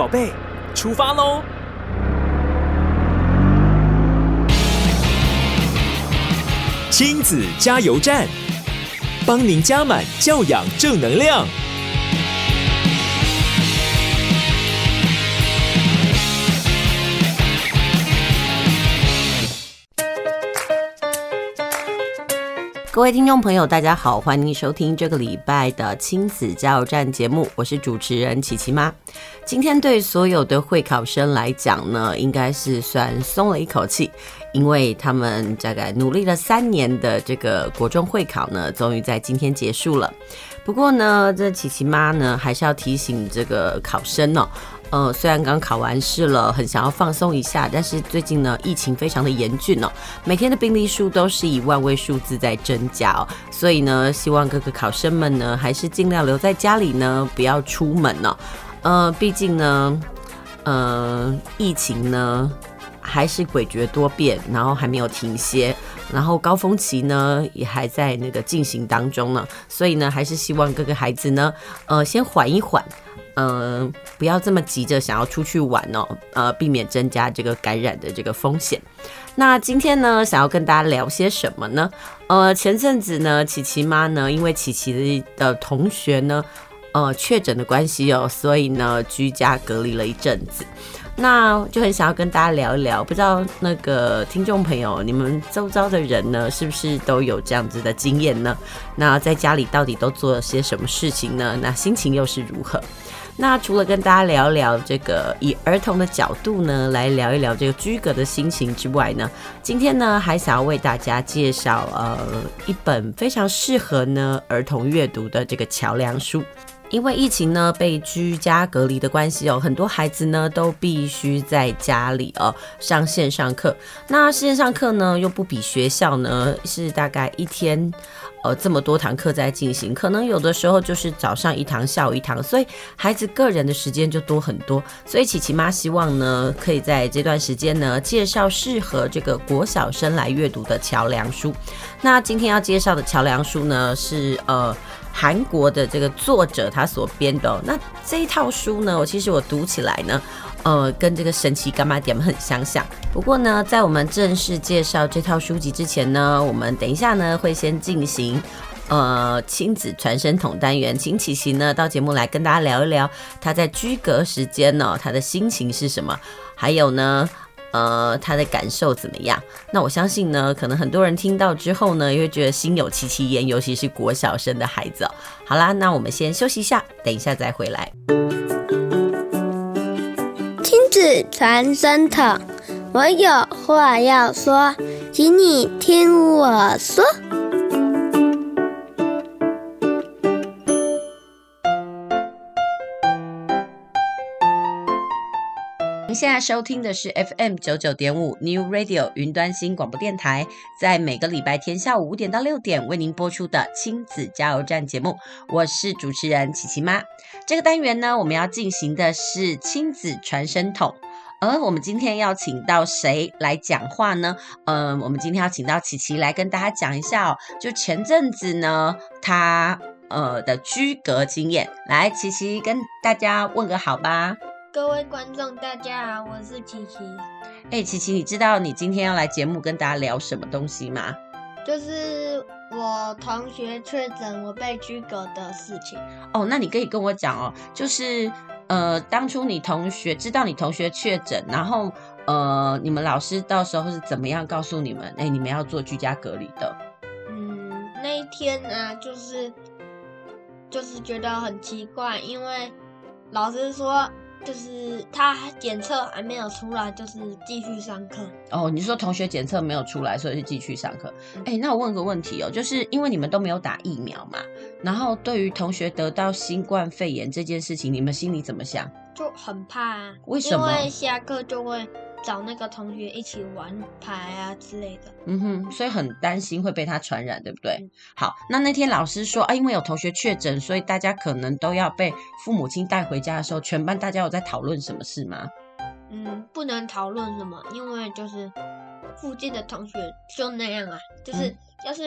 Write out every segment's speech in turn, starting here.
宝贝，出发喽！亲子加油站，帮您加满教养正能量。各位听众朋友，大家好，欢迎收听这个礼拜的亲子加油站节目，我是主持人琪琪妈。今天对所有的会考生来讲呢，应该是算松了一口气，因为他们大概努力了三年的这个国中会考呢，终于在今天结束了。不过呢，这琪琪妈呢，还是要提醒这个考生哦。呃，虽然刚考完试了，很想要放松一下，但是最近呢，疫情非常的严峻哦，每天的病例数都是以万位数字在增加哦，所以呢，希望各个考生们呢，还是尽量留在家里呢，不要出门哦。呃，毕竟呢，呃，疫情呢还是诡谲多变，然后还没有停歇，然后高峰期呢也还在那个进行当中呢，所以呢，还是希望各个孩子呢，呃，先缓一缓。嗯、不要这么急着想要出去玩哦，呃，避免增加这个感染的这个风险。那今天呢，想要跟大家聊些什么呢？呃，前阵子呢，琪琪妈呢，因为琪琪的同学呢，呃，确诊的关系哦，所以呢，居家隔离了一阵子。那就很想要跟大家聊一聊，不知道那个听众朋友，你们周遭的人呢，是不是都有这样子的经验呢？那在家里到底都做了些什么事情呢？那心情又是如何？那除了跟大家聊聊这个以儿童的角度呢，来聊一聊这个居隔的心情之外呢，今天呢还想要为大家介绍呃一本非常适合呢儿童阅读的这个桥梁书。因为疫情呢，被居家隔离的关系哦，很多孩子呢都必须在家里哦上线上课。那线上课呢又不比学校呢是大概一天呃这么多堂课在进行，可能有的时候就是早上一堂，下午一堂，所以孩子个人的时间就多很多。所以琪琪妈希望呢，可以在这段时间呢介绍适合这个国小生来阅读的桥梁书。那今天要介绍的桥梁书呢是呃。韩国的这个作者他所编的、那这一套书呢，我其实我读起来呢，呃，跟这个神奇柑仔店很相像。不过呢，在我们正式介绍这套书籍之前呢，我们等一下呢会先进行呃亲子传声筒单元，请琪琪呢到节目来跟大家聊一聊他在居隔时间呢、哦、他的心情是什么，还有呢。呃，他的感受怎么样？那我相信呢，可能很多人听到之后呢，也会觉得心有戚戚焉，尤其是国小生的孩子。好啦，那我们先休息一下，等一下再回来。传声筒，我有话要说，请你听我说。现在收听的是 FM 九九点五 New Radio 云端新广播电台，在每个礼拜天下午五点到六点为您播出的亲子加油站节目，我是主持人琪琪妈。这个单元呢，我们要进行的是亲子传声筒，而我们今天要请到谁来讲话呢？嗯、我们今天要请到琪琪来跟大家讲一下哦，就前阵子呢，他呃的居隔经验，来，琪琪跟大家问个好吧。各位观众，大家好，我是琪琪。哎、欸，琪琪，你知道你今天要来节目跟大家聊什么东西吗？就是我同学确诊，我被居隔的事情。哦，那你可以跟我讲哦，就是呃，当初你同学知道你同学确诊，然后呃，你们老师到时候是怎么样告诉你们？哎、欸，你们要做居家隔离的。嗯，那一天呢、啊，就是就是觉得很奇怪，因为老师说。就是他检测还没有出来，就是继续上课。哦，你说同学检测没有出来，所以是继续上课。哎、那我问个问题哦，就是因为你们都没有打疫苗嘛，然后对于同学得到新冠肺炎这件事情，你们心里怎么想？就很怕啊。为什么？因为下课就会。找那个同学一起玩牌啊之类的，嗯哼，所以很担心会被他传染，对不对？嗯、好，那那天老师说啊，因为有同学确诊，所以大家可能都要被父母亲带回家的时候，全班大家有在讨论什么事吗？嗯，不能讨论什么，因为就是附近的同学就那样啊，就是、嗯、要是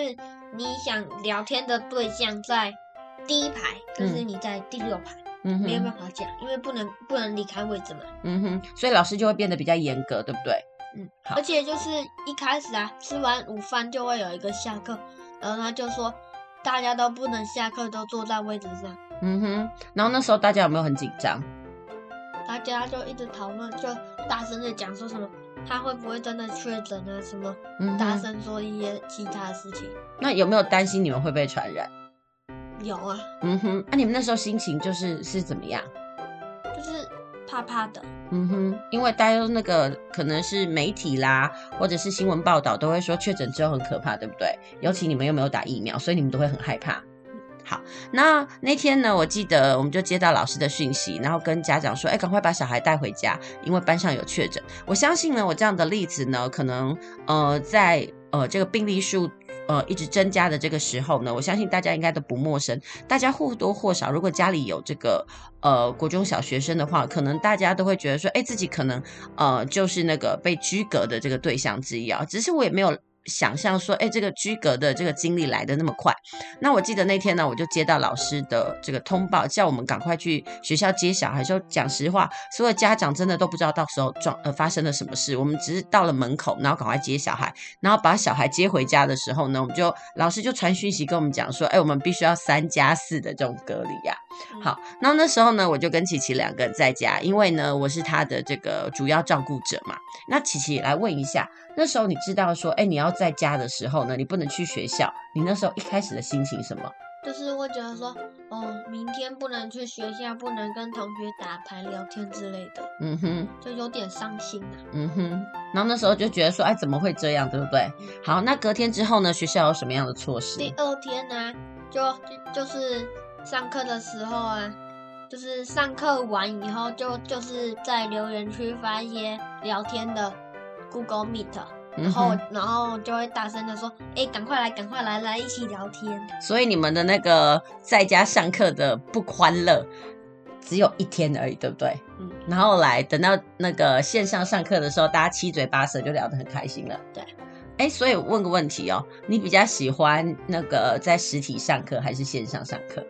你想聊天的对象在第一排，可、就是你在第六排。嗯哼，没有办法讲，因为不能不能离开位置嘛。嗯哼，所以老师就会变得比较严格，对不对？嗯，好而且就是一开始啊，吃完午饭就会有一个下课，然后他就说大家都不能下课，都坐在位置上。嗯哼，然后那时候大家有没有很紧张？大家就一直讨论，就大声的讲说什么他会不会真的确诊啊？什么嗯大声说一些其他的事情。嗯、那有没有担心你们会被传染？有啊。嗯哼，那、啊、你们那时候心情就是是怎么样？就是怕怕的。嗯哼，因为大家都那个可能是媒体啦，或者是新闻报道都会说确诊之后很可怕，对不对？尤其你们又没有打疫苗，所以你们都会很害怕。好，那那天呢，我记得我们就接到老师的讯息，然后跟家长说，哎，赶快把小孩带回家，因为班上有确诊。我相信呢，我这样的例子呢，可能呃，在呃这个病例数呃一直增加的这个时候呢，我相信大家应该都不陌生。大家或多或少，如果家里有这个呃国中小学生的话，可能大家都会觉得说，哎，自己可能呃就是那个被拘格的这个对象之一啊。只是我也没有。想象说，哎，这个居隔的这个经历来得那么快。那我记得那天呢，我就接到老师的这个通报，叫我们赶快去学校接小孩。说讲实话，所有家长真的都不知道到时候撞呃发生了什么事。我们只是到了门口，然后赶快接小孩，然后把小孩接回家的时候呢，我们就老师就传讯息跟我们讲说，哎，我们必须要三加四的这种隔离呀、啊。好，那那时候呢，我就跟琪琪两个人在家，因为呢，我是他的这个主要照顾者嘛。那琪琪来问一下，那时候你知道说，哎，你要在家的时候呢，你不能去学校，你那时候一开始的心情什么？就是会觉得说，哦，明天不能去学校，不能跟同学打牌、聊天之类的。嗯哼，就有点伤心啊。嗯哼，然后那时候就觉得说，哎，怎么会这样，对不对？嗯、好，那隔天之后呢，学校有什么样的措施？第二天呢、啊，就就就是上课的时候啊，就是上课完以后就，就就是在留言区发一些聊天的 Google Meet。然后，嗯、然后就会大声的说：“哎，赶快来，赶快来，来一起聊天。”所以你们的那个在家上课的不欢乐，只有一天而已，对不对？嗯。然后来等到那个线上上课的时候，大家七嘴八舌就聊得很开心了。对。哎，所以问个问题哦，你比较喜欢那个在实体上课还是线上上课？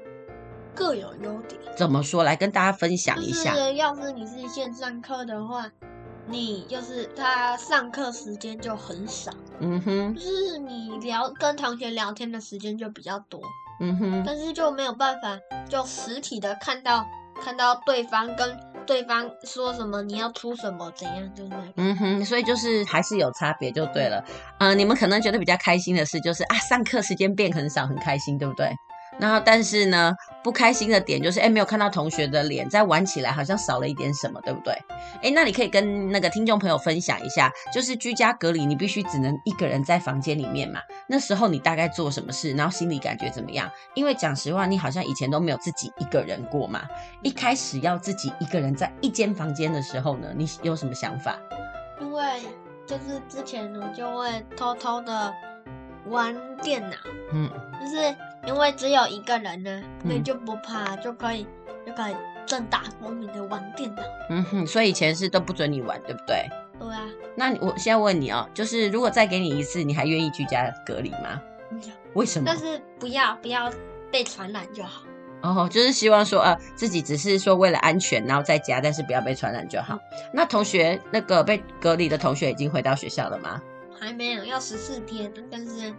各有优点。怎么说？来跟大家分享一下。就是要是你是线上课的话。你就是他上课时间就很少，嗯哼，就是你聊跟同学聊天的时间就比较多，嗯哼，但是就没有办法就实体的看到看到对方跟对方说什么，你要出什么怎样，就是，嗯哼，所以就是还是有差别就对了，嗯、呃，你们可能觉得比较开心的事就是啊，上课时间变很少，很开心，对不对？然后，但是呢，不开心的点就是，哎，没有看到同学的脸，在玩起来好像少了一点什么，对不对？哎，那你可以跟那个听众朋友分享一下，就是居家隔离，你必须只能一个人在房间里面嘛。那时候你大概做什么事，然后心里感觉怎么样？因为讲实话，你好像以前都没有自己一个人过嘛。一开始要自己一个人在一间房间的时候呢，你有什么想法？因为就是之前我，就会偷偷的玩电脑，嗯，就是。因为只有一个人呢，所以就不怕，嗯、就可以就可以正大光明的玩电脑。嗯哼，所以以前是都不准你玩，对不对？对啊。那我现在问你哦，就是如果再给你一次，你还愿意居家隔离吗？嗯、为什么？但是不要不要被传染就好。哦，就是希望说呃自己只是说为了安全，然后在家，但是不要被传染就好。嗯、那同学那个被隔离的同学已经回到学校了吗？还没有，要十四天，但是。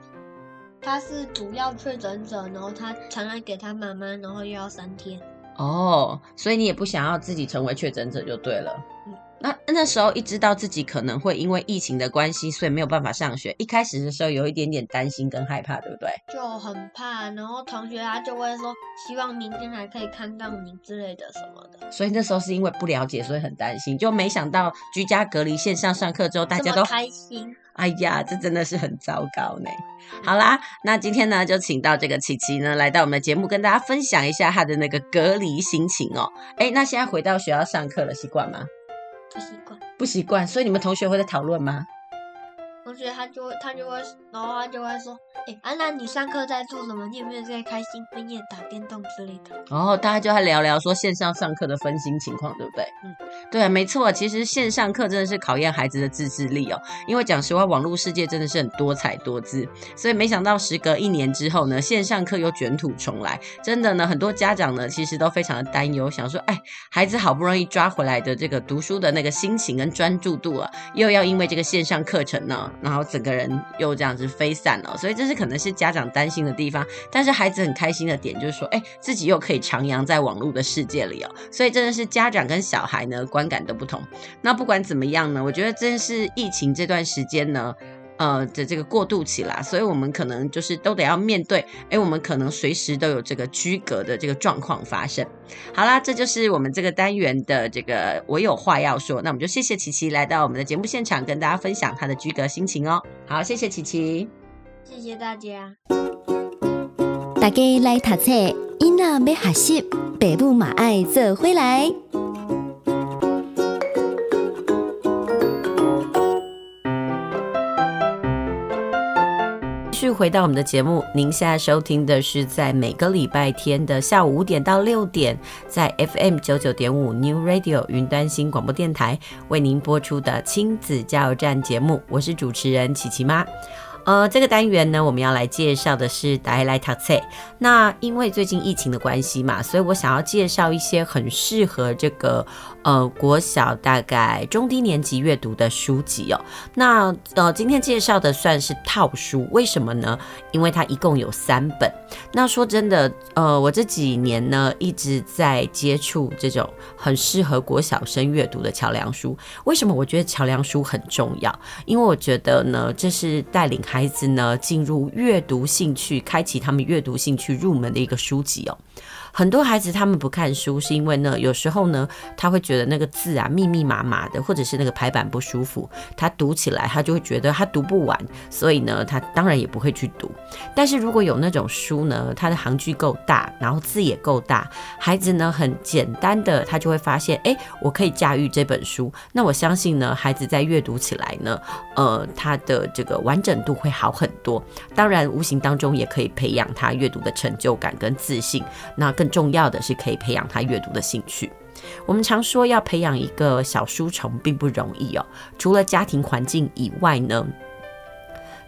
他是主要确诊者，然后他传染给他妈妈，然后又要三天。哦，所以你也不想要自己成为确诊者就对了。嗯，那那时候一知道自己可能会因为疫情的关系，所以没有办法上学。一开始的时候有一点点担心跟害怕，对不对？就很怕，然后同学他就会说，希望明天还可以看到你之类的什么的。所以那时候是因为不了解，所以很担心，就没想到居家隔离线上上课之后，大家都开心。哎呀，这真的是很糟糕呢。好啦，那今天呢，就请到这个琪琪呢，来到我们的节目，跟大家分享一下她的那个隔离心情哦。哎，那现在回到学校上课了，习惯吗？不习惯，不习惯。所以你们同学会在讨论吗？同学他就会他就会，然后他就会说，哎、欸，安、啊、娜，你上课在做什么？你有没有在开心分页打电动之类的？然后大家就会聊聊说线上上课的分心情况，对不对？嗯，对啊，没错，其实线上课真的是考验孩子的自制力哦。因为讲实话，网络世界真的是很多彩多姿，所以没想到时隔一年之后呢，线上课又卷土重来。真的呢，很多家长呢其实都非常的担忧，想说，哎，孩子好不容易抓回来的这个读书的那个心情跟专注度啊，又要因为这个线上课程呢。然后整个人又这样子飞散了，所以这是可能是家长担心的地方。但是孩子很开心的点就是说，哎，自己又可以徜徉在网络的世界里哦。所以真的是家长跟小孩呢观感都不同。那不管怎么样呢，我觉得真是疫情这段时间呢。呃的这个过渡期啦，所以我们可能就是都得要面对，哎，我们可能随时都有这个居隔的这个状况发生。好啦，这就是我们这个单元的这个我有话要说，那我们就谢谢琪琪来到我们的节目现场，跟大家分享她的居隔心情哦。好，谢谢琪琪，谢谢大家。大家来读册，囡仔要学习，爸母嘛爱做回来。续回到我们的节目，您现在收听的是在每个礼拜天的下午五点到六点，在 FM 九九点五 New Radio 云端新广播电台为您播出的亲子加油站节目，我是主持人琪琪妈。呃，这个单元呢，我们要来介绍的是大家来读册。那因为最近疫情的关系嘛，所以我想要介绍一些很适合这个呃国小大概中低年级阅读的书籍哦。那呃，今天介绍的算是套书，为什么呢？因为它一共有三本。那说真的，呃，我这几年呢一直在接触这种很适合国小生阅读的桥梁书。为什么我觉得桥梁书很重要？因为我觉得呢，这是带领孩子呢进入阅读兴趣，开启他们阅读兴趣入门的一个书籍哦。很多孩子他们不看书，是因为呢，有时候呢，他会觉得那个字啊密密麻麻的，或者是那个排版不舒服，他读起来他就会觉得他读不完，所以呢，他当然也不会去读。但是如果有那种书呢，它的行距够大，然后字也够大，孩子呢很简单的，他就会发现，哎，我可以驾驭这本书。那我相信呢，孩子在阅读起来呢，呃，他的这个完整度会好很多。当然，无形当中也可以培养他阅读的成就感跟自信。那更重要的是可以培养他阅读的兴趣。我们常说要培养一个小书虫并不容易哦，除了家庭环境以外呢，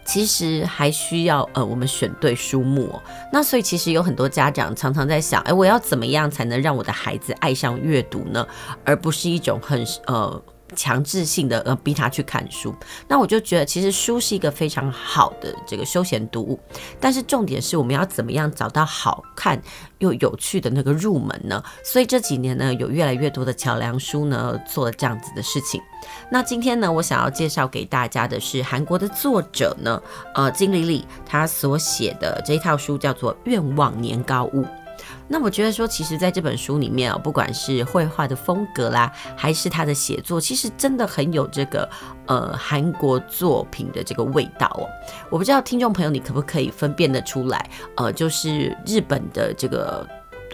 其实还需要呃我们选对书目哦。那所以其实有很多家长常常在想，哎，我要怎么样才能让我的孩子爱上阅读呢？而不是一种很呃。强制性的呃逼他去看书，那我就觉得其实书是一个非常好的这个休闲读物，但是重点是我们要怎么样找到好看又有趣的那个入门呢？所以这几年呢，有越来越多的桥梁书呢做了这样子的事情。那今天呢，我想要介绍给大家的是韩国的作者呢，呃金李李他所写的这一套书叫做《愿望年糕屋》。那我觉得说，其实在这本书里面啊，不管是绘画的风格啦，还是他的写作，其实真的很有这个呃韩国作品的这个味道哦。我不知道听众朋友你可不可以分辨得出来，呃，就是日本的这个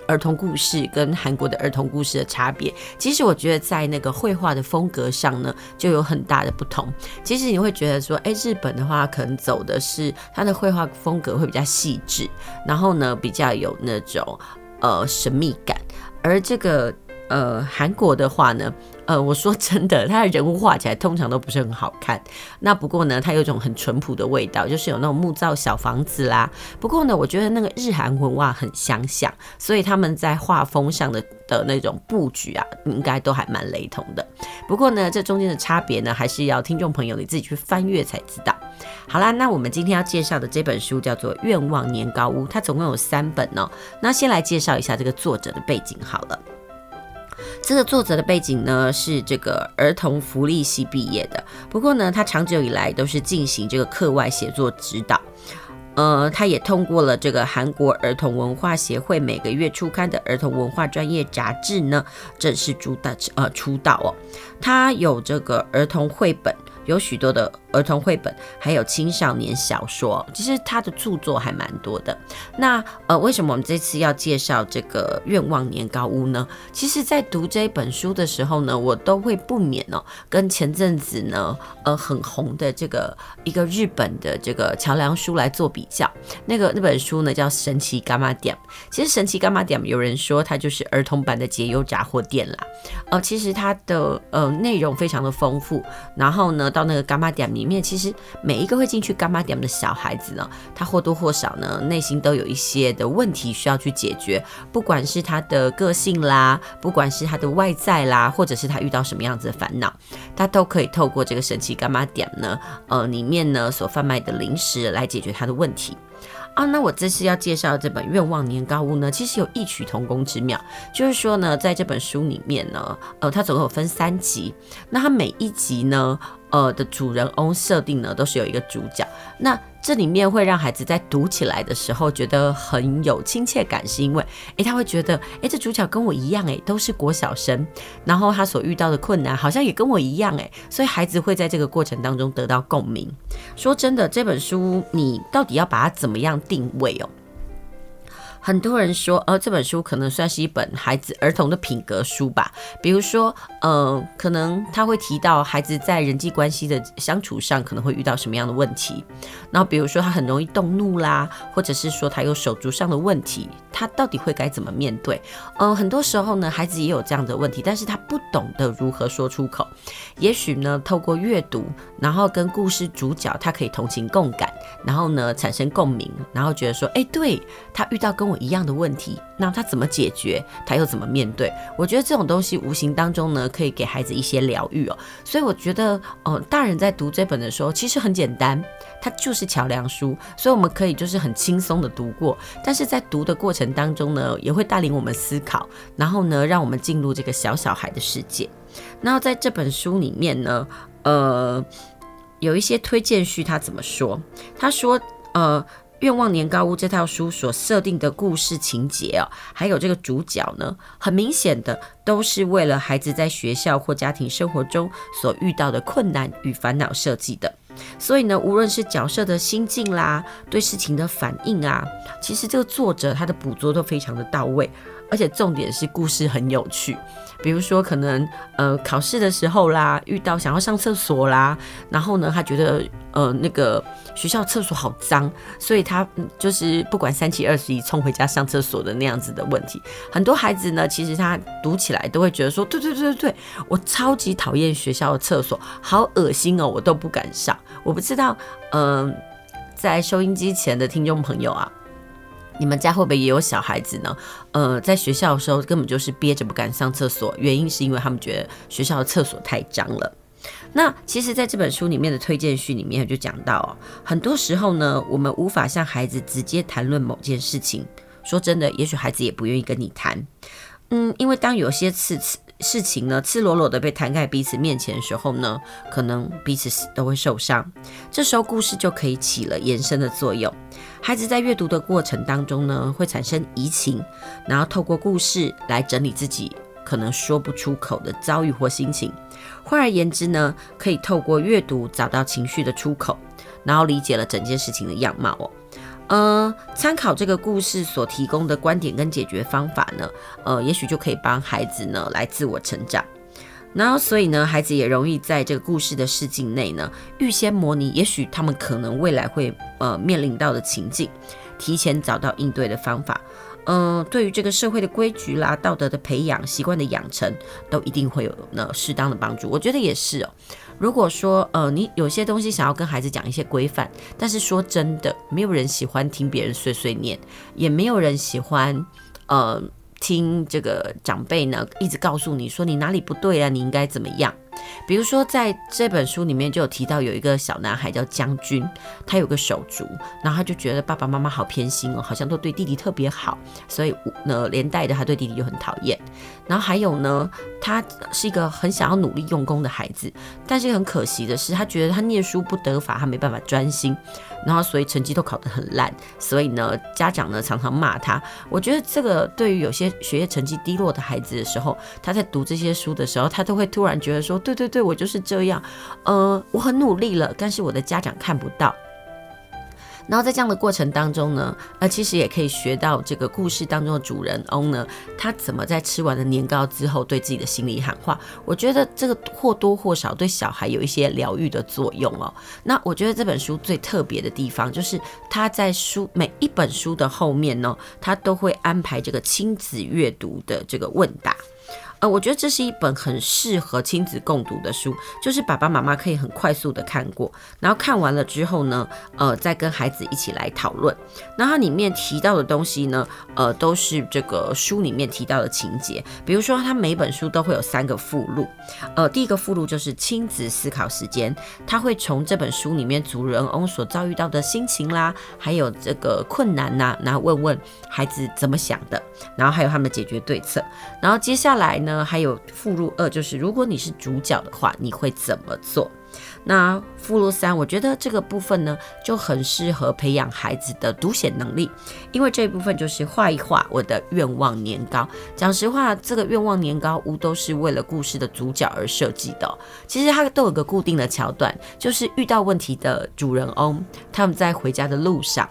儿童故事跟韩国的儿童故事的差别。其实我觉得在那个绘画的风格上呢，就有很大的不同。其实你会觉得说，哎，日本的话可能走的是它的绘画风格会比较细致，然后呢比较有那种。呃，神秘感，而这个呃韩国的话呢，呃，我说真的，他的人物画起来通常都不是很好看。那不过呢，他有一种很淳朴的味道，就是有那种木造小房子啦。不过呢，我觉得那个日韩文化很相像，所以他们在画风上的的那种布局啊，应该都还蛮雷同的。不过呢，这中间的差别呢，还是要听众朋友你自己去翻阅才知道。好啦，那我们今天要介绍的这本书叫做《愿望年糕屋》，它总共有三本哦。那先来介绍一下这个作者的背景好了。这个作者的背景呢，是这个儿童福利系毕业的，不过呢，他长久以来都是进行这个课外写作指导。呃，他也通过了这个韩国儿童文化协会每个月出刊的儿童文化专业杂志呢，正式出道呃出道哦。他有这个儿童绘本。有许多的儿童绘本，还有青少年小说，其实他的著作还蛮多的。那呃，为什么我们这次要介绍这个愿望年糕屋呢？其实，在读这一本书的时候呢，我都会不免哦，跟前阵子呢，呃，很红的这个一个日本的这个桥梁书来做比较。那个那本书呢叫《神奇伽马点》，其实《神奇伽马点》有人说它就是儿童版的解忧杂货店啦。呃，其实它的呃内容非常的丰富，然后呢，到那个柑仔店里面，其实每一个会进去柑仔店的小孩子呢，他或多或少呢内心都有一些的问题需要去解决，不管是他的个性啦，不管是他的外在啦，或者是他遇到什么样子的烦恼，他都可以透过这个神奇柑仔店呢，呃，里面呢所贩卖的零食来解决他的问题。啊，那我这次要介绍的这本愿望年糕屋呢，其实有异曲同工之妙，就是说呢，在这本书里面呢，呃，它总共有分三集，那它每一集呢，呃的主人翁设定呢，都是有一个主角，那。这里面会让孩子在读起来的时候觉得很有亲切感，是因为，诶，他会觉得，诶，这主角跟我一样，诶，都是国小生，然后他所遇到的困难好像也跟我一样，诶，所以孩子会在这个过程当中得到共鸣。说真的，这本书你到底要把它怎么样定位哦？很多人说，呃，这本书可能算是一本孩子儿童的品格书吧。比如说，呃，可能他会提到孩子在人际关系的相处上可能会遇到什么样的问题。然后，比如说他很容易动怒啦，或者是说他有手足上的问题，他到底会该怎么面对？嗯、呃，很多时候呢，孩子也有这样的问题，但是他不懂得如何说出口。也许呢，透过阅读，然后跟故事主角，他可以同情共感，然后呢，产生共鸣，然后觉得说，哎，对，他遇到跟我。一样的问题，那他怎么解决？他又怎么面对？我觉得这种东西无形当中呢，可以给孩子一些疗愈哦。所以我觉得，哦、呃，大人在读这本的时候，其实很简单，它就是桥梁书，所以我们可以就是很轻松的读过。但是在读的过程当中呢，也会带领我们思考，然后呢，让我们进入这个小小孩的世界。那在这本书里面呢，呃，有一些推荐序，他怎么说？他说，呃。愿望年糕屋这套书所设定的故事情节哦，还有这个主角呢，很明显的都是为了孩子在学校或家庭生活中所遇到的困难与烦恼设计的。所以呢，无论是角色的心境啦，对事情的反应啊，其实这个作者他的捕捉都非常的到位，而且重点是故事很有趣。比如说，可能呃考试的时候啦，遇到想要上厕所啦，然后呢，他觉得呃那个学校厕所好脏，所以他就是不管三七二十一冲回家上厕所的那样子的问题。很多孩子呢，其实他读起来都会觉得说，对对对对对，我超级讨厌学校的厕所，好恶心哦，我都不敢上。我不知道，嗯、在收音机前的听众朋友啊。你们家会不会也有小孩子呢？呃，在学校的时候根本就是憋着不敢上厕所，原因是因为他们觉得学校的厕所太脏了。那其实，在这本书里面的推荐序里面就讲到，很多时候呢，我们无法向孩子直接谈论某件事情。说真的，也许孩子也不愿意跟你谈。嗯，因为当有些次次事情呢，赤裸裸的被摊在彼此面前的时候呢，可能彼此都会受伤。这时候，故事就可以起了延伸的作用。孩子在阅读的过程当中呢，会产生移情，然后透过故事来整理自己可能说不出口的遭遇或心情。换而言之呢，可以透过阅读找到情绪的出口，然后理解了整件事情的样貌哦。呃，参考这个故事所提供的观点跟解决方法呢，呃，也许就可以帮孩子呢来自我成长。然后，所以呢，孩子也容易在这个故事的视境内呢，预先模拟，也许他们可能未来会呃面临到的情境，提前找到应对的方法。嗯、对于这个社会的规矩啦、道德的培养、习惯的养成，都一定会有呢适当的帮助。我觉得也是哦。如果说呃你有些东西想要跟孩子讲一些规范，但是说真的，没有人喜欢听别人碎碎念，也没有人喜欢呃。听这个长辈呢，一直告诉你说你哪里不对啊，你应该怎么样？比如说在这本书里面就有提到有一个小男孩叫将军，他有个手足，然后他就觉得爸爸妈妈好偏心哦，好像都对弟弟特别好，所以呢连带的他对弟弟就很讨厌。然后还有呢，他是一个很想要努力用功的孩子，但是很可惜的是，他觉得他念书不得法，他没办法专心。然后，所以成绩都考得很烂，所以呢，家长呢常常骂他。我觉得这个对于有些学业成绩低落的孩子的时候，他在读这些书的时候，他都会突然觉得说：“对对对，我就是这样，呃，我很努力了，但是我的家长看不到。然后在这样的过程当中呢，呃，其实也可以学到这个故事当中的主人翁呢，他怎么在吃完了年糕之后对自己的心里喊话。我觉得这个或多或少对小孩有一些疗愈的作用哦。那我觉得这本书最特别的地方，就是他在书每一本书的后面呢，他都会安排这个亲子阅读的这个问答。呃，我觉得这是一本很适合亲子共读的书，就是爸爸妈妈可以很快速的看过，然后看完了之后呢，呃，再跟孩子一起来讨论。那它里面提到的东西呢，呃，都是这个书里面提到的情节，比如说它每本书都会有三个附录，呃，第一个附录就是亲子思考时间，他会从这本书里面主人翁所遭遇到的心情啦，还有这个困难呐，然后问问孩子怎么想的，然后还有他们的解决对策，然后接下来呢。呃，还有附录二，就是如果你是主角的话，你会怎么做？那附录三，我觉得这个部分呢，就很适合培养孩子的读写能力，因为这一部分就是画一画我的愿望年糕。讲实话，这个愿望年糕屋都是为了故事的主角而设计的。其实它都有个固定的桥段，就是遇到问题的主人翁，他们在回家的路上，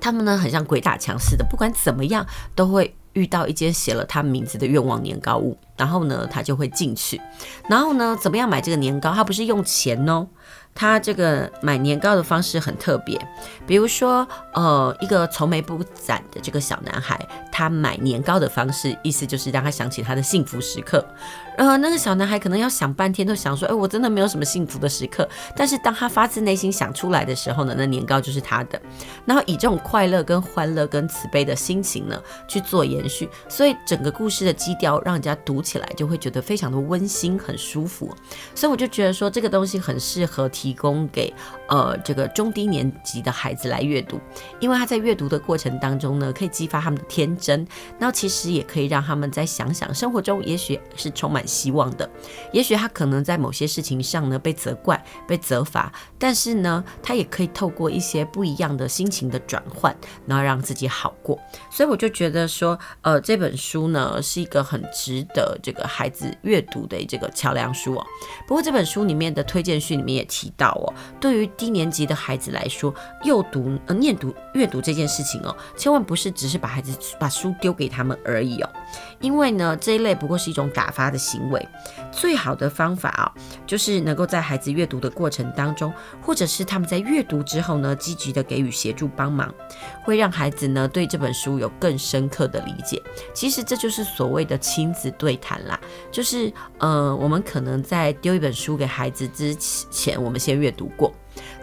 他们呢很像鬼打墙似的，不管怎么样都会。遇到一间写了他名字的愿望年糕屋，然后呢，他就会进去。然后呢，怎么样买这个年糕？他不是用钱哦，他这个买年糕的方式很特别。比如说，呃，一个愁眉不展的这个小男孩，他买年糕的方式，意思就是让他想起他的幸福时刻。呃，那个小男孩可能要想半天，都想说，哎，我真的没有什么幸福的时刻。但是当他发自内心想出来的时候呢，那年糕就是他的。然后以这种快乐、跟欢乐、跟慈悲的心情呢，去做延续。所以整个故事的基调，让人家读起来就会觉得非常的温馨、很舒服。所以我就觉得说，这个东西很适合提供给呃这个中低年级的孩子来阅读，因为他在阅读的过程当中呢，可以激发他们的天真，那其实也可以让他们再想想生活中也许是充满。希望的，也许他可能在某些事情上呢被责怪、被责罚，但是呢，他也可以透过一些不一样的心情的转换，然后让自己好过。所以我就觉得说，呃，这本书呢是一个很值得这个孩子阅读的这个桥梁书哦。不过这本书里面的推荐序里面也提到哦，对于低年级的孩子来说，阅读呃念读阅读这件事情哦，千万不是只是把孩子把书丢给他们而已哦。因为呢，这一类不过是一种打发的行为。最好的方法啊，就是能够在孩子阅读的过程当中，或者是他们在阅读之后呢，积极的给予协助帮忙，会让孩子呢对这本书有更深刻的理解。其实这就是所谓的亲子对谈啦，就是呃，我们可能在丢一本书给孩子之前，我们先阅读过。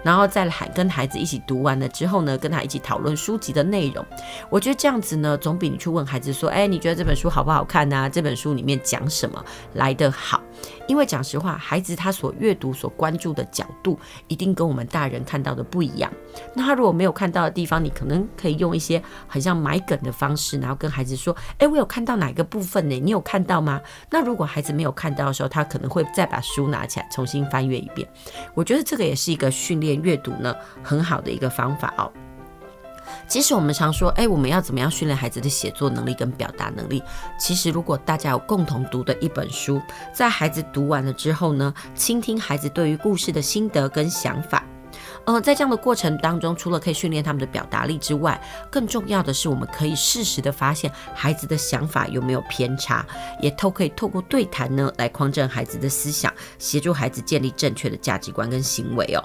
然后再来跟孩子一起读完了之后呢，跟他一起讨论书籍的内容。我觉得这样子呢，总比你去问孩子说：“哎，你觉得这本书好不好看啊？这本书里面讲什么来得好。”因为讲实话，孩子他所阅读、所关注的角度，一定跟我们大人看到的不一样。那他如果没有看到的地方，你可能可以用一些很像埋梗的方式，然后跟孩子说：“哎，我有看到哪个部分呢？你有看到吗？”那如果孩子没有看到的时候，他可能会再把书拿起来重新翻阅一遍。我觉得这个也是一个训练阅读呢很好的一个方法哦。其实我们常说，哎，我们要怎么样训练孩子的写作能力跟表达能力？其实如果大家有共同读的一本书，在孩子读完了之后呢，倾听孩子对于故事的心得跟想法，呃，在这样的过程当中，除了可以训练他们的表达力之外，更重要的是，我们可以适时的发现孩子的想法有没有偏差，也都可以透过对谈呢来匡正孩子的思想，协助孩子建立正确的价值观跟行为哦。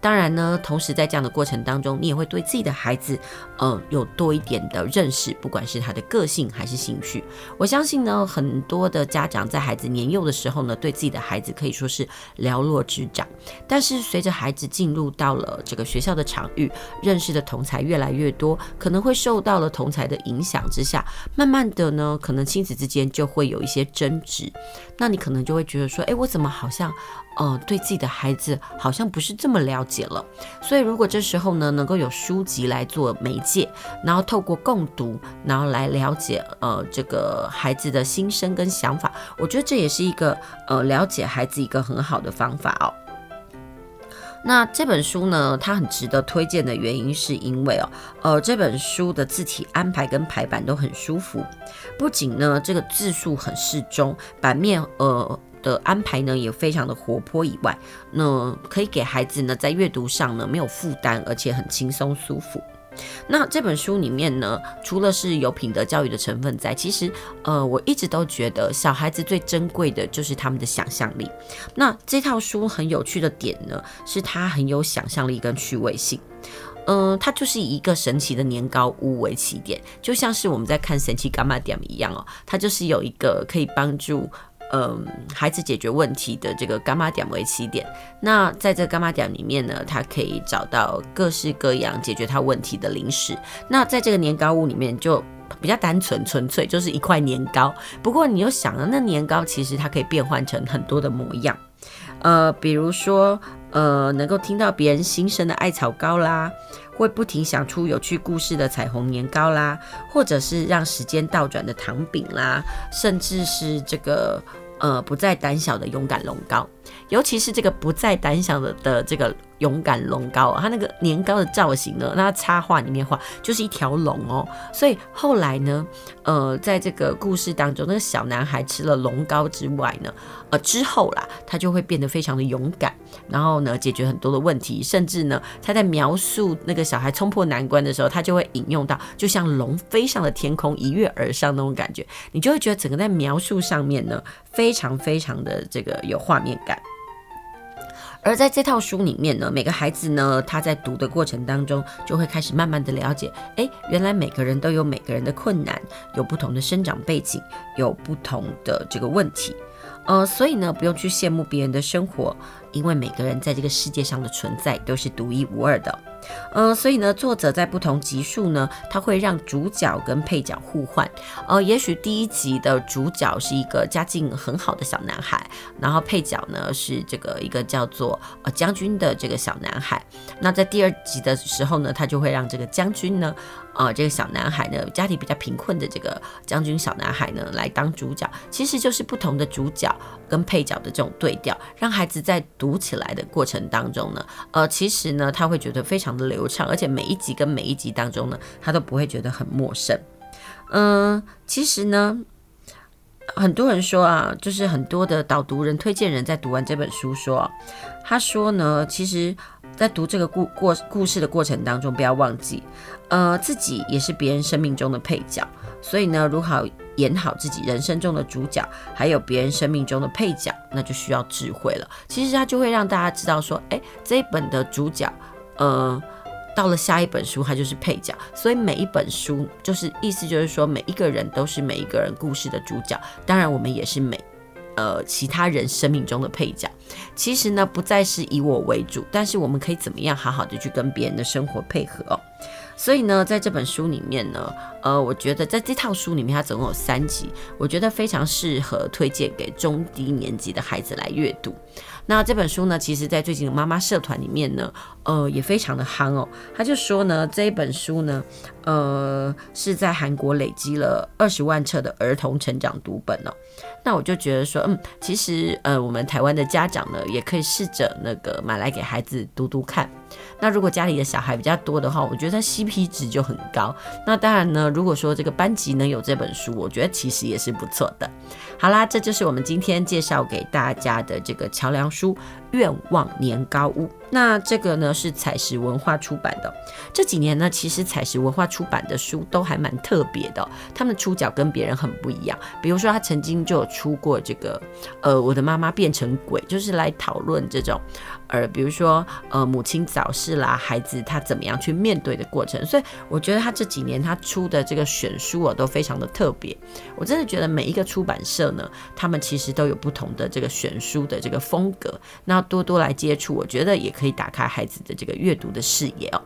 当然呢，同时在这样的过程当中，你也会对自己的孩子，呃，有多一点的认识，不管是他的个性还是兴趣。我相信呢，很多的家长在孩子年幼的时候呢，对自己的孩子可以说是了若指掌。但是随着孩子进入到了这个学校的场域，认识的同才越来越多，可能会受到了同才的影响之下，慢慢的呢，可能亲子之间就会有一些争执。那你可能就会觉得说，哎，我怎么好像，呃，对自己的孩子好像不是这么了解了。所以如果这时候呢，能够有书籍来做媒介，然后透过共读，然后来了解呃这个孩子的心声跟想法，我觉得这也是一个呃了解孩子一个很好的方法哦。那这本书呢，它很值得推荐的原因是因为哦，呃，这本书的字体安排跟排版都很舒服，不仅呢这个字数很适中，版面呃。的安排呢也非常的活泼以外，那可以给孩子呢在阅读上呢没有负担，而且很轻松舒服。那这本书里面呢，除了是有品德教育的成分在，其实呃我一直都觉得小孩子最珍贵的就是他们的想象力。那这套书很有趣的点呢，是它很有想象力跟趣味性。嗯、它就是以一个神奇的年糕屋为起点，就像是我们在看神奇柑仔店一样哦，它就是有一个可以帮助。嗯，孩子解决问题的这个干妈点为起点，那在这干妈点里面呢，他可以找到各式各样解决他问题的零食。那在这个年糕屋里面就比较单纯纯粹，就是一块年糕。不过你又想了，那年糕其实它可以变换成很多的模样，呃，比如说呃，能够听到别人心声的艾草糕啦，会不停想出有趣故事的彩虹年糕啦，或者是让时间倒转的糖饼啦，甚至是这个。呃，不再胆小的勇敢龙糕，尤其是这个不再胆小的的这个勇敢龙糕，它那个年糕的造型呢，那插画里面画就是一条龙哦。所以后来呢，呃，在这个故事当中，那个小男孩吃了龙糕之外呢，呃，之后啦，他就会变得非常的勇敢，然后呢，解决很多的问题，甚至呢，他在描述那个小孩冲破难关的时候，他就会引用到，就像龙飞上了天空，一跃而上那种感觉，你就会觉得整个在描述上面呢，非常非常的这个有画面感。而在这套书里面呢，每个孩子呢，他在读的过程当中，就会开始慢慢的了解，哎，原来每个人都有每个人的困难，有不同的生长背景，有不同的这个问题。呃，所以呢，不用去羡慕别人的生活，因为每个人在这个世界上的存在都是独一无二的。嗯，所以呢，作者在不同集数呢，他会让主角跟配角互换。呃，也许第一集的主角是一个家境很好的小男孩，然后配角呢是这个一个叫做呃将军的这个小男孩。那在第二集的时候呢，他就会让这个将军呢。啊、这个小男孩呢，家庭比较贫困的这个将军小男孩呢，来当主角，其实就是不同的主角跟配角的这种对调，让孩子在读起来的过程当中呢，呃，其实呢，他会觉得非常的流畅，而且每一集跟每一集当中呢，他都不会觉得很陌生。嗯、其实呢，很多人说啊，就是很多的导读人、推荐人在读完这本书说，他说呢，其实。在读这个故过故事的过程当中，不要忘记，呃，自己也是别人生命中的配角。所以呢，如何演好自己人生中的主角，还有别人生命中的配角，那就需要智慧了。其实它就会让大家知道说，诶，这一本的主角，呃，到了下一本书，它就是配角。所以每一本书，就是意思就是说，每一个人都是每一个人故事的主角。当然，我们也是每。呃，其他人生命中的配角，其实呢，不再是以我为主，但是我们可以怎么样好好的去跟别人的生活配合哦。所以呢，在这本书里面呢，呃，我觉得在这套书里面，它总共有三集，我觉得非常适合推荐给中低年级的孩子来阅读。那这本书呢，其实，在最近的妈妈社团里面呢，呃，也非常的夯哦。他就说呢，这一本书呢，呃，是在韩国累积了二十万册的儿童成长读本哦。那我就觉得说，嗯，其实，呃，我们台湾的家长呢，也可以试着那个买来给孩子读读看。那如果家里的小孩比较多的话，我觉得 CP 值就很高。那当然呢，如果说这个班级能有这本书，我觉得其实也是不错的。好啦，这就是我们今天介绍给大家的这个桥梁书《愿望年糕屋》。那这个呢是采石文化出版的。这几年呢，其实采石文化出版的书都还蛮特别的，他们出角跟别人很不一样。比如说，他曾经就有出过这个，呃，我的妈妈变成鬼，就是来讨论这种，呃，比如说，呃，母亲早逝啦，孩子他怎么样去面对的过程。所以我觉得他这几年他出的这个选书啊，都非常的特别。我真的觉得每一个出版社呢，他们其实都有不同的这个选书的这个风格，那要多多来接触，我觉得也可以打开孩子的这个阅读的视野哦。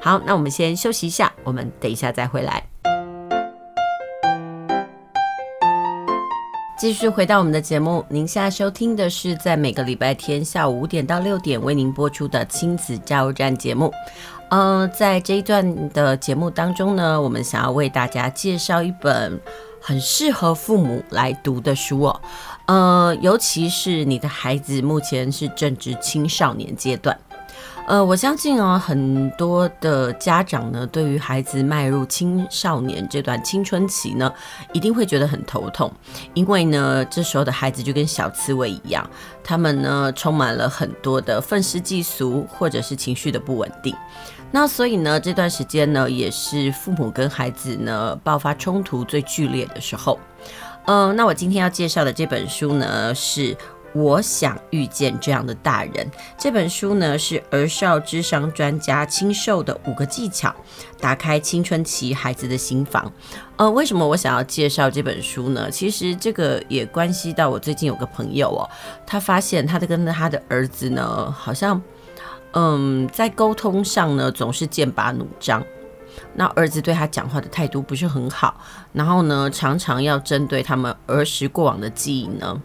好，那我们先休息一下，我们等一下再回来。继续回到我们的节目，您现在收听的是在每个礼拜天下午五点到六点为您播出的亲子加油站节目。呃，在这一段的节目当中呢，我们想要为大家介绍一本很适合父母来读的书哦。呃，尤其是你的孩子目前是正值青少年阶段。呃，我相信哦，很多的家长呢，对于孩子迈入青少年这段青春期呢，一定会觉得很头痛，因为呢，这时候的孩子就跟小刺猬一样，他们呢充满了很多的愤世嫉俗，或者是情绪的不稳定。那所以呢，这段时间呢，也是父母跟孩子呢爆发冲突最剧烈的时候。嗯、那我今天要介绍的这本书呢是。我想遇见这样的大人。这本书呢是儿少智商专家青秀的五个技巧，打开青春期孩子的心房。呃，为什么我想要介绍这本书呢？其实这个也关系到我最近有个朋友哦，他发现他的跟他的儿子呢，好像嗯在沟通上呢总是剑拔弩张。那儿子对他讲话的态度不是很好，然后呢常常要针对他们儿时过往的记忆呢。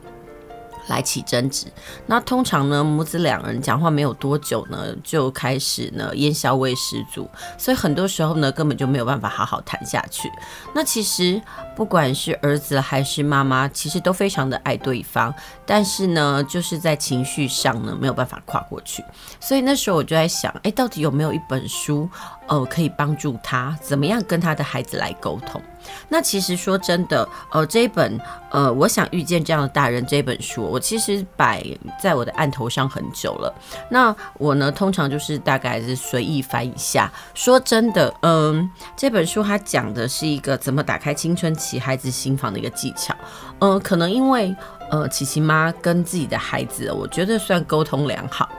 来起争执，那通常呢，母子两人讲话没有多久呢，就开始呢烟硝味十足，所以很多时候呢，根本就没有办法好好谈下去。那其实不管是儿子还是妈妈，其实都非常的爱对方，但是呢，就是在情绪上呢没有办法跨过去。所以那时候我就在想，哎，到底有没有一本书，呃，可以帮助他怎么样跟他的孩子来沟通？那其实说真的，呃，这一本呃，我想遇见这样的大人这本书，我其实摆在我的案头上很久了。那我呢，通常就是大概是随意翻一下。说真的，嗯、这本书它讲的是一个怎么打开青春期孩子心房的一个技巧。嗯、呃，可能因为呃，琪琪妈跟自己的孩子，我觉得算沟通良好。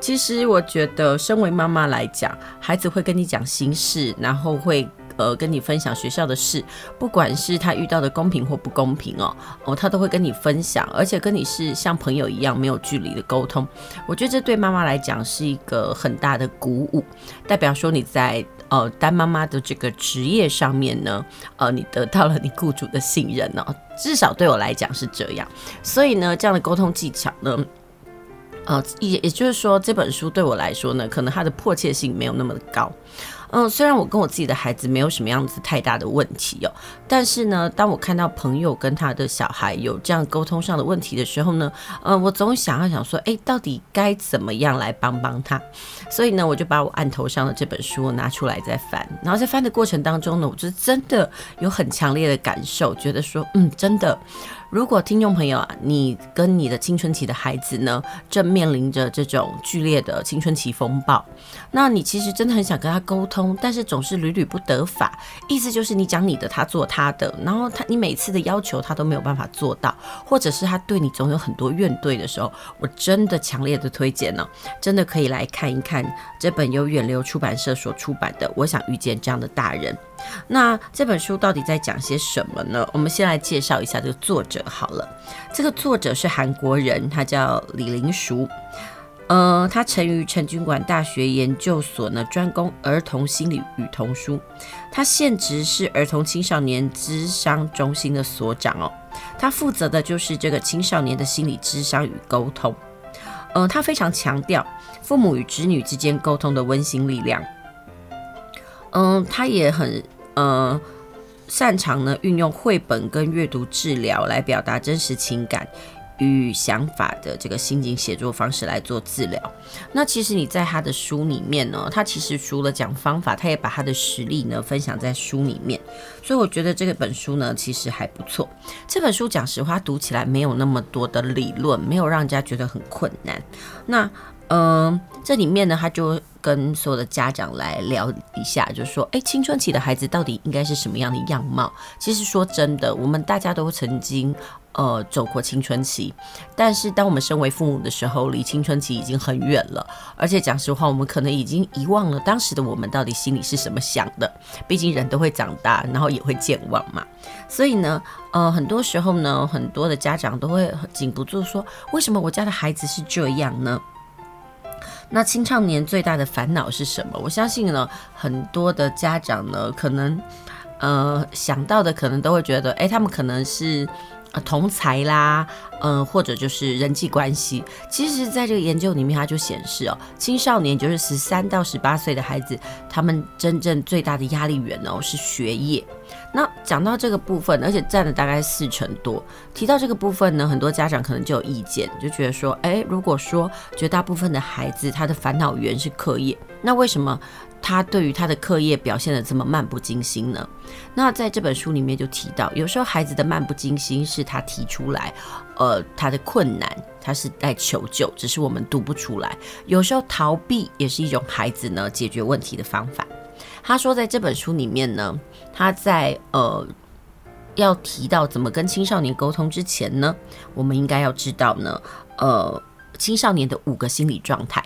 其实我觉得，身为妈妈来讲，孩子会跟你讲心事，然后会。呃，跟你分享学校的事，不管是他遇到的公平或不公平哦，哦，他都会跟你分享，而且跟你是像朋友一样没有距离的沟通。我觉得这对妈妈来讲是一个很大的鼓舞，代表说你在呃当妈妈的这个职业上面呢，呃，你得到了你雇主的信任哦，至少对我来讲是这样。所以呢，这样的沟通技巧呢，呃，也也就是说，这本书对我来说呢，可能它的迫切性没有那么高。嗯，虽然我跟我自己的孩子没有什么样子太大的问题哦，但是呢，当我看到朋友跟他的小孩有这样沟通上的问题的时候呢，呃，我总想要想说，诶，到底该怎么样来帮帮他？所以呢，我就把我案头上的这本书拿出来再翻，然后在翻的过程当中呢，我就真的有很强烈的感受，觉得说，嗯，真的。如果听众朋友啊，你跟你的青春期的孩子呢，正面临着这种剧烈的青春期风暴，那你其实真的很想跟他沟通，但是总是屡屡不得法。意思就是你讲你的，他做他的，然后他你每次的要求他都没有办法做到，或者是他对你总有很多怨怼的时候，我真的强烈的推荐呢，真的可以来看一看这本由远流出版社所出版的《我想遇见这样的大人》。那这本书到底在讲些什么呢？我们先来介绍一下这个作者好了。这个作者是韩国人，他叫李林淑。呃，他曾于成均馆大学研究所呢，专攻儿童心理与童书。他现职是儿童青少年智商中心的所长哦。他负责的就是这个青少年的心理智商与沟通。呃，他非常强调父母与子女之间沟通的温馨力量。嗯，他也很呃擅长呢，运用绘本跟阅读治疗来表达真实情感与想法的这个心境写作方式来做治疗。那其实你在他的书里面呢，他其实除了讲方法，他也把他的实例呢分享在书里面。所以我觉得这个本书呢其实还不错。这本书讲实话读起来没有那么多的理论，没有让人家觉得很困难。那嗯、这里面呢他就。跟所有的家长来聊一下，就是说，哎，青春期的孩子到底应该是什么样的样貌？其实说真的，我们大家都曾经呃走过青春期，但是当我们身为父母的时候，离青春期已经很远了。而且讲实话，我们可能已经遗忘了当时的我们到底心里是什么想的。毕竟人都会长大，然后也会健忘嘛。所以呢，呃，很多时候呢，很多的家长都会禁不住说，为什么我家的孩子是这样呢？那青少年最大的烦恼是什么？我相信呢，很多的家长呢，可能呃想到的可能都会觉得，哎，他们可能是同才啦，嗯、或者就是人际关系。其实，在这个研究里面，它就显示哦，青少年就是十三到十八岁的孩子，他们真正最大的压力源哦是学业。那讲到这个部分，而且占了大概四成多。提到这个部分呢，很多家长可能就有意见，就觉得说，诶，如果说绝大部分的孩子他的烦恼源是课业，那为什么他对于他的课业表现得这么漫不经心呢？那在这本书里面就提到，有时候孩子的漫不经心是他提出来，呃，他的困难，他是在求救，只是我们读不出来。有时候逃避也是一种孩子呢解决问题的方法。他说，在这本书里面呢，他在呃要提到怎么跟青少年沟通之前呢，我们应该要知道呢，呃，青少年的五个心理状态。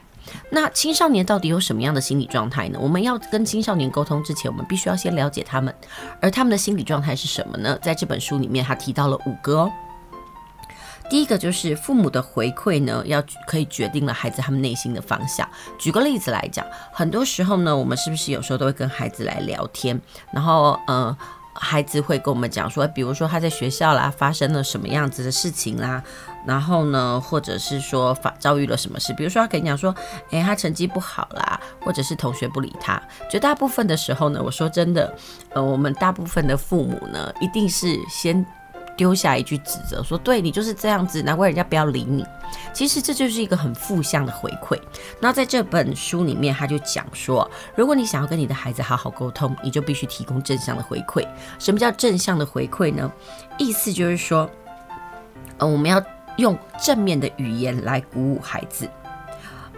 那青少年到底有什么样的心理状态呢？我们要跟青少年沟通之前，我们必须要先了解他们，而他们的心理状态是什么呢？在这本书里面，他提到了五个哦。第一个就是父母的回馈呢，要可以决定了孩子他们内心的方向。举个例子来讲，很多时候呢，我们是不是有时候都会跟孩子来聊天，然后呃，孩子会跟我们讲说，比如说他在学校啦发生了什么样子的事情啦，然后呢，或者是说发遭遇了什么事，比如说他跟你讲说，诶，他成绩不好啦，或者是同学不理他。绝大部分的时候呢，我说真的，呃，我们大部分的父母呢，一定是先。丢下一句指责，说对你就是这样子，难怪人家不要理你。其实这就是一个很负向的回馈。那在这本书里面，他就讲说，如果你想要跟你的孩子好好沟通，你就必须提供正向的回馈。什么叫正向的回馈呢？意思就是说，呃，我们要用正面的语言来鼓舞孩子，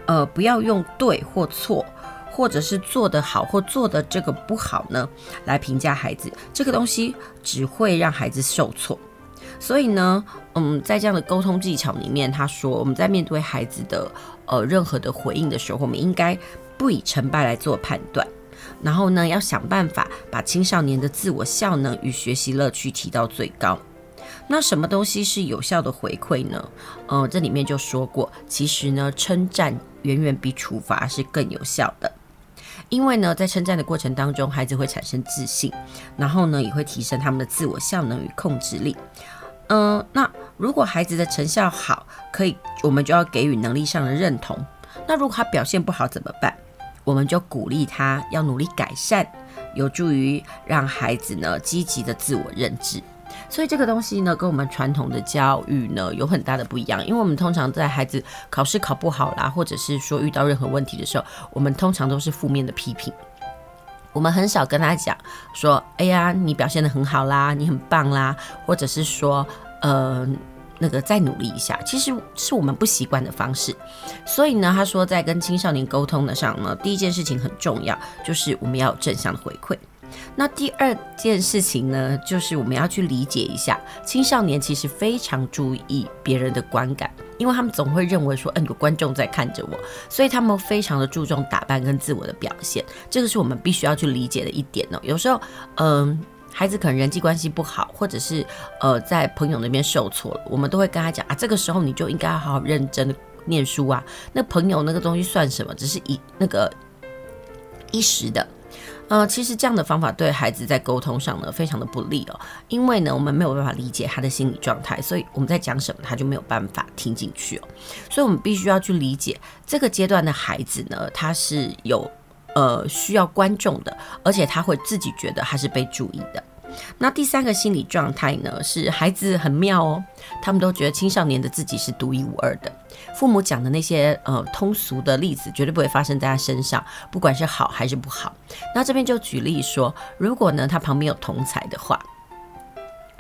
呃，不要用对或错，或者是做得好或做得这个不好呢，来评价孩子。这个东西只会让孩子受挫。所以呢，嗯，在这样的沟通技巧里面，他说我们在面对孩子的呃任何的回应的时候，我们应该不以成败来做判断，然后呢，要想办法把青少年的自我效能与学习乐趣提到最高。那什么东西是有效的回馈呢？呃，这里面就说过，其实呢，称赞远远比处罚是更有效的，因为呢，在称赞的过程当中，孩子会产生自信，然后呢，也会提升他们的自我效能与控制力。嗯、那如果孩子的成效好，可以，我们就要给予能力上的认同。那如果他表现不好怎么办？我们就鼓励他要努力改善，有助于让孩子呢积极的自我认知。所以这个东西呢，跟我们传统的教育呢有很大的不一样。因为我们通常在孩子考试考不好啦，或者是说遇到任何问题的时候，我们通常都是负面的批评。我们很少跟他讲说，哎呀，你表现得很好啦，你很棒啦，或者是说，呃，那个再努力一下，其实是我们不习惯的方式。所以呢，他说在跟青少年沟通的上呢，第一件事情很重要，就是我们要有正向的回馈。那第二件事情呢，就是我们要去理解一下，青少年其实非常注意别人的观感，因为他们总会认为说，嗯，有观众在看着我，所以他们非常的注重打扮跟自我的表现，这个是我们必须要去理解的一点哦。有时候，嗯，孩子可能人际关系不好，或者是呃在朋友那边受挫了，我们都会跟他讲啊，这个时候你就应该好好认真的念书啊，那朋友那个东西算什么？只是一那个一时的。呃，其实这样的方法对孩子在沟通上呢，非常的不利哦，因为呢，我们没有办法理解他的心理状态，所以我们在讲什么，他就没有办法听进去哦。所以，我们必须要去理解这个阶段的孩子呢，他是有呃需要观众的，而且他会自己觉得他是被注意的。那第三个心理状态呢，是孩子很妙哦，他们都觉得青少年的自己是独一无二的。父母讲的那些呃通俗的例子，绝对不会发生在他身上，不管是好还是不好。那这边就举例说，如果呢他旁边有同才的话。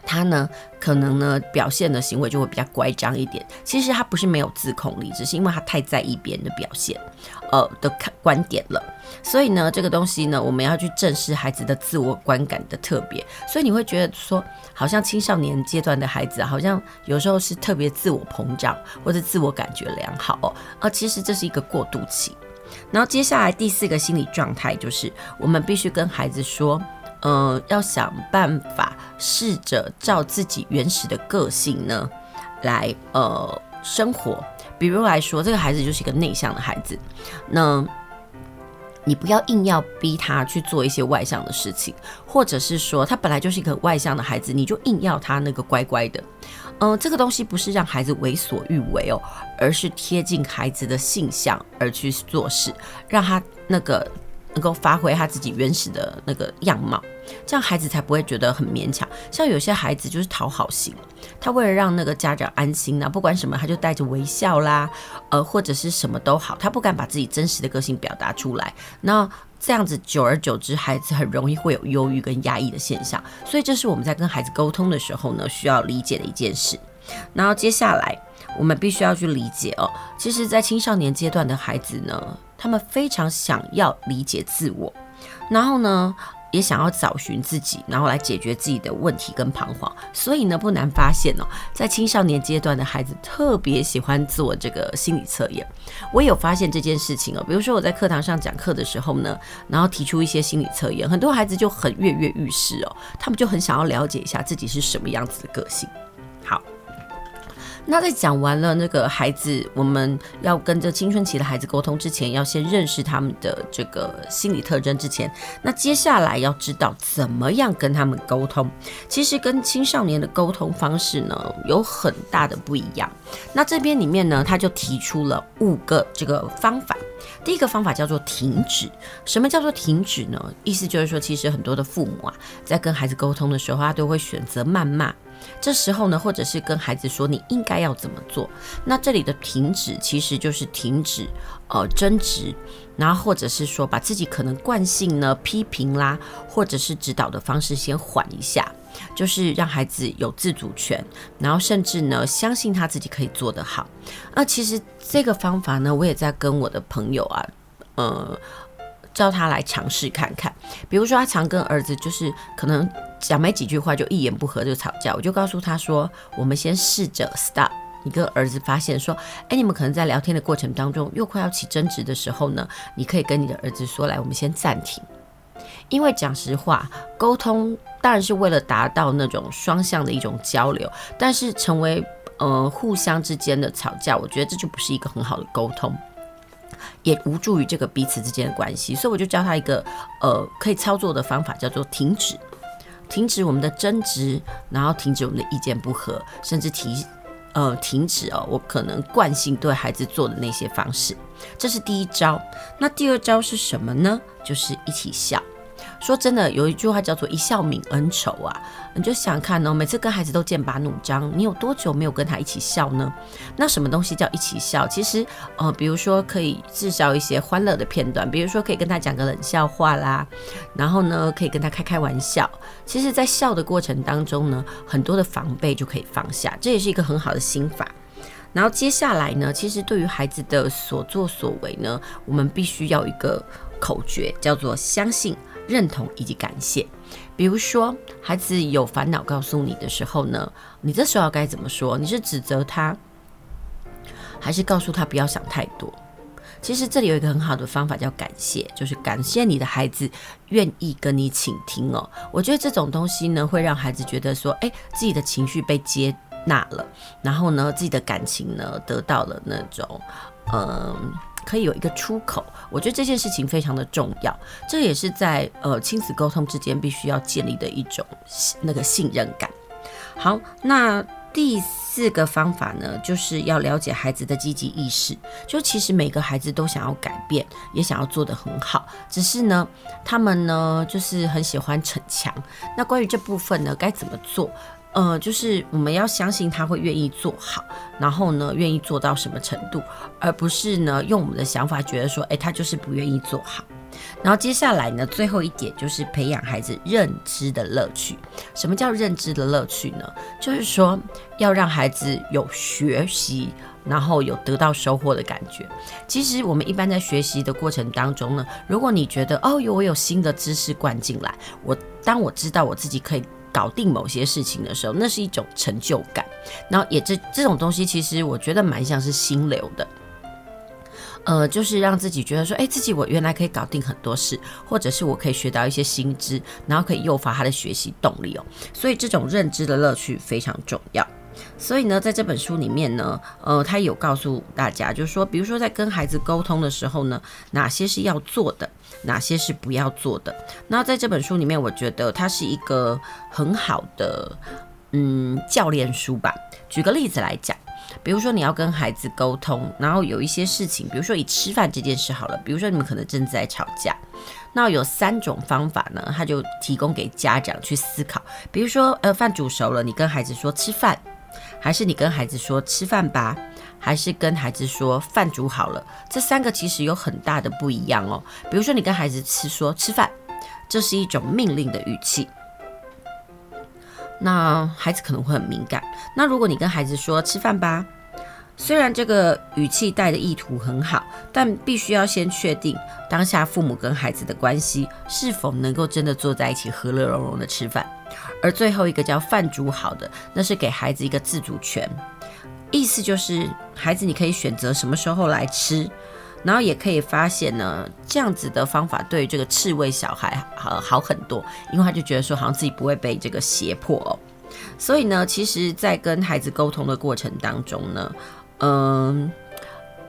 他呢，可能呢表现的行为就会比较乖张一点。其实他不是没有自控力，只是因为他太在意别人的表现，呃的看观点了。所以呢，这个东西呢，我们要去正视孩子的自我观感的特别。所以你会觉得说，好像青少年阶段的孩子，好像有时候是特别自我膨胀或者自我感觉良好哦。而其实这是一个过渡期。然后接下来第四个心理状态就是，我们必须跟孩子说。呃，要想办法试着照自己原始的个性呢，来呃生活。比如来说，这个孩子就是一个内向的孩子，那你不要硬要逼他去做一些外向的事情，或者是说他本来就是一个外向的孩子，你就硬要他那个乖乖的。嗯、这个东西不是让孩子为所欲为哦，而是贴近孩子的性向而去做事，让他那个能够发挥他自己原始的那个样貌，这样孩子才不会觉得很勉强。像有些孩子就是讨好型，他为了让那个家长安心呢，不管什么他就带着微笑啦，呃，或者是什么都好，他不敢把自己真实的个性表达出来。那这样子久而久之，孩子很容易会有忧郁跟压抑的现象，所以这是我们在跟孩子沟通的时候呢，需要理解的一件事。然后接下来我们必须要去理解哦，其实，在青少年阶段的孩子呢，他们非常想要理解自我，然后呢，也想要找寻自己，然后来解决自己的问题跟彷徨。所以呢，不难发现哦，在青少年阶段的孩子特别喜欢做这个心理测验。我也有发现这件事情哦，比如说我在课堂上讲课的时候呢，然后提出一些心理测验，很多孩子就很跃跃欲试哦，他们就很想要了解一下自己是什么样子的个性。好。那在讲完了那个孩子，我们要跟这青春期的孩子沟通之前，要先认识他们的这个心理特征之前，那接下来要知道怎么样跟他们沟通。其实跟青少年的沟通方式呢，有很大的不一样。那这边里面呢，他就提出了五个这个方法。第一个方法叫做停止。什么叫做停止呢？意思就是说，其实很多的父母啊，在跟孩子沟通的时候，他都会选择谩骂。这时候呢，或者是跟孩子说你应该要怎么做，那这里的停止其实就是停止呃争执，然后或者是说把自己可能惯性呢批评啦，或者是指导的方式先缓一下，就是让孩子有自主权，然后甚至呢相信他自己可以做得好。那其实这个方法呢，我也在跟我的朋友啊，呃。叫他来尝试看看，比如说他常跟儿子就是可能讲没几句话就一言不合就吵架，我就告诉他说，我们先试着 stop。你跟儿子发现说，哎，你们可能在聊天的过程当中又快要起争执的时候呢，你可以跟你的儿子说，来，我们先暂停。因为讲实话，沟通当然是为了达到那种双向的一种交流，但是成为呃互相之间的吵架，我觉得这就不是一个很好的沟通。也无助于这个彼此之间的关系，所以我就教他一个呃可以操作的方法，叫做停止，停止我们的争执，然后停止我们的意见不合，甚至提呃停止哦，我可能惯性对孩子做的那些方式，这是第一招。那第二招是什么呢？就是一起笑。说真的，有一句话叫做“一笑泯恩仇”啊，你就想看哦，每次跟孩子都剑拔弩张，你有多久没有跟他一起笑呢？那什么东西叫一起笑？其实，呃，比如说可以制造一些欢乐的片段，比如说可以跟他讲个冷笑话啦，然后呢，可以跟他开开玩笑。其实，在笑的过程当中呢，很多的防备就可以放下，这也是一个很好的心法。然后接下来呢，其实对于孩子的所作所为呢，我们必须要一个口诀，叫做相信。认同以及感谢，比如说孩子有烦恼告诉你的时候呢，你这时候该怎么说？你是指责他，还是告诉他不要想太多？其实这里有一个很好的方法叫感谢，就是感谢你的孩子愿意跟你倾听哦。我觉得这种东西呢，会让孩子觉得说，诶，自己的情绪被接纳了，然后呢，自己的感情呢得到了那种，嗯。可以有一个出口，我觉得这件事情非常的重要，这也是在呃亲子沟通之间必须要建立的一种那个信任感。好，那第四个方法呢，就是要了解孩子的积极意识。就其实每个孩子都想要改变，也想要做得很好，只是呢，他们呢就是很喜欢逞强。那关于这部分呢，该怎么做？呃，就是我们要相信他会愿意做好，然后呢，愿意做到什么程度，而不是呢用我们的想法觉得说，诶，他就是不愿意做好。然后接下来呢，最后一点就是培养孩子认知的乐趣。什么叫认知的乐趣呢？就是说要让孩子有学习，然后有得到收获的感觉。其实我们一般在学习的过程当中呢，如果你觉得哦，有我有新的知识灌进来，我当我知道我自己可以。搞定某些事情的时候，那是一种成就感。然后也这这种东西，其实我觉得蛮像是心流的，呃，就是让自己觉得说，哎，自己我原来可以搞定很多事，或者是我可以学到一些新知，然后可以诱发他的学习动力哦。所以这种认知的乐趣非常重要。所以呢，在这本书里面呢，呃，他有告诉大家，就是说，比如说在跟孩子沟通的时候呢，哪些是要做的，哪些是不要做的。那在这本书里面，我觉得它是一个很好的嗯教练书吧。举个例子来讲，比如说你要跟孩子沟通，然后有一些事情，比如说以吃饭这件事好了，比如说你们可能正在吵架，那有三种方法呢，他就提供给家长去思考。比如说，呃，饭煮熟了，你跟孩子说吃饭，还是你跟孩子说吃饭吧？还是跟孩子说饭煮好了，这三个其实有很大的不一样哦。比如说，你跟孩子吃说吃饭，这是一种命令的语气，那孩子可能会很敏感。那如果你跟孩子说吃饭吧，虽然这个语气带的意图很好，但必须要先确定当下父母跟孩子的关系是否能够真的坐在一起和乐融融的吃饭。而最后一个叫饭煮好的，那是给孩子一个自主权。意思就是，孩子，你可以选择什么时候来吃，然后也可以发现呢，这样子的方法对这个刺猬小孩好好很多，因为他就觉得说，好像自己不会被这个胁迫哦。所以呢，其实，在跟孩子沟通的过程当中呢，嗯，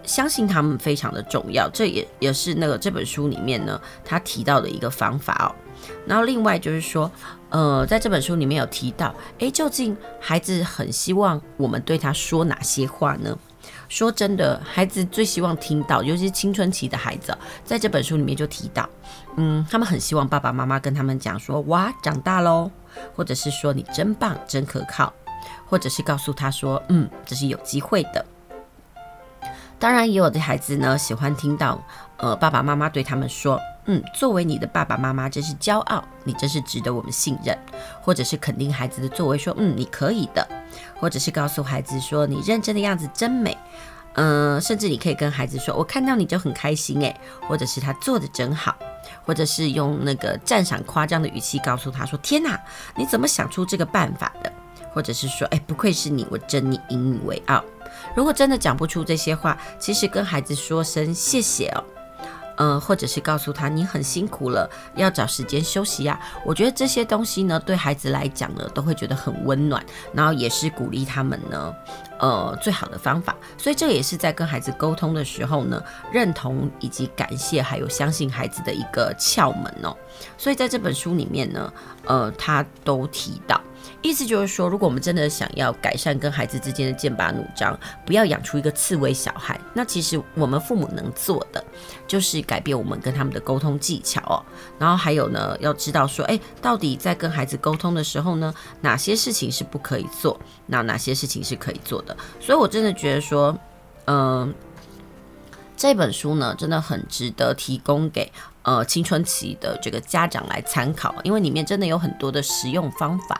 相信他们非常的重要，这也也是那个这本书里面呢，他提到的一个方法哦。然后另外就是说。呃，在这本书里面有提到，诶，究竟孩子很希望我们对他说哪些话呢？说真的，孩子最希望听到，尤其是青春期的孩子，在这本书里面就提到，嗯，他们很希望爸爸妈妈跟他们讲说，哇，长大喽，或者是说你真棒，真可靠，或者是告诉他说，嗯，这是有机会的。当然，也有的孩子呢，喜欢听到，呃，爸爸妈妈对他们说。嗯，作为你的爸爸妈妈，真是骄傲，你真是值得我们信任，或者是肯定孩子的作为，说嗯，你可以的，或者是告诉孩子说你认真的样子真美，嗯、甚至你可以跟孩子说，我看到你就很开心诶，或者是他做的真好，或者是用那个赞赏夸张的语气告诉他说，天哪，你怎么想出这个办法的？或者是说，哎，不愧是你，我真你引以为傲。如果真的讲不出这些话，其实跟孩子说声谢谢哦。嗯，或者是告诉他你很辛苦了，要找时间休息呀。我觉得这些东西呢，对孩子来讲呢，都会觉得很温暖，然后也是鼓励他们呢，呃，最好的方法。所以这也是在跟孩子沟通的时候呢，认同以及感谢，还有相信孩子的一个窍门哦。所以在这本书里面呢，呃，他都提到。意思就是说，如果我们真的想要改善跟孩子之间的剑拔弩张，不要养出一个刺猬小孩，那其实我们父母能做的就是改变我们跟他们的沟通技巧哦。然后还有呢，要知道说，哎，到底在跟孩子沟通的时候呢，哪些事情是不可以做，那哪些事情是可以做的。所以我真的觉得说，嗯、这本书呢，真的很值得提供给呃青春期的这个家长来参考，因为里面真的有很多的实用方法。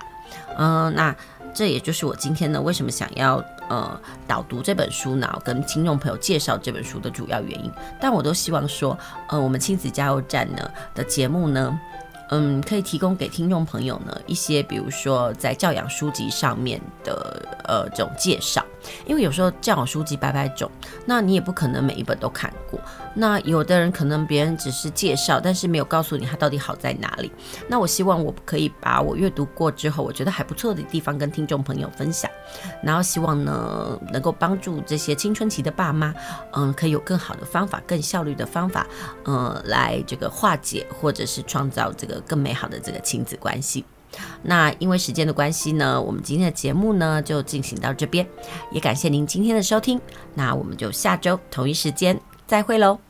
嗯、那这也就是我今天呢，为什么想要呃导读这本书呢，跟听众朋友介绍这本书的主要原因。但我都希望说，呃，我们亲子加油站呢的节目呢，嗯，可以提供给听众朋友呢一些，比如说在教养书籍上面的呃这种介绍。因为有时候教养书籍百百种，那你也不可能每一本都看过。那有的人可能别人只是介绍，但是没有告诉你它到底好在哪里。那我希望我可以把我阅读过之后，我觉得还不错的地方跟听众朋友分享。然后希望呢，能够帮助这些青春期的爸妈，嗯，可以有更好的方法、更效率的方法，嗯，来这个化解或者是创造这个更美好的这个亲子关系。那因为时间的关系呢，我们今天的节目呢就进行到这边，也感谢您今天的收听。那我们就下周同一时间再会喽。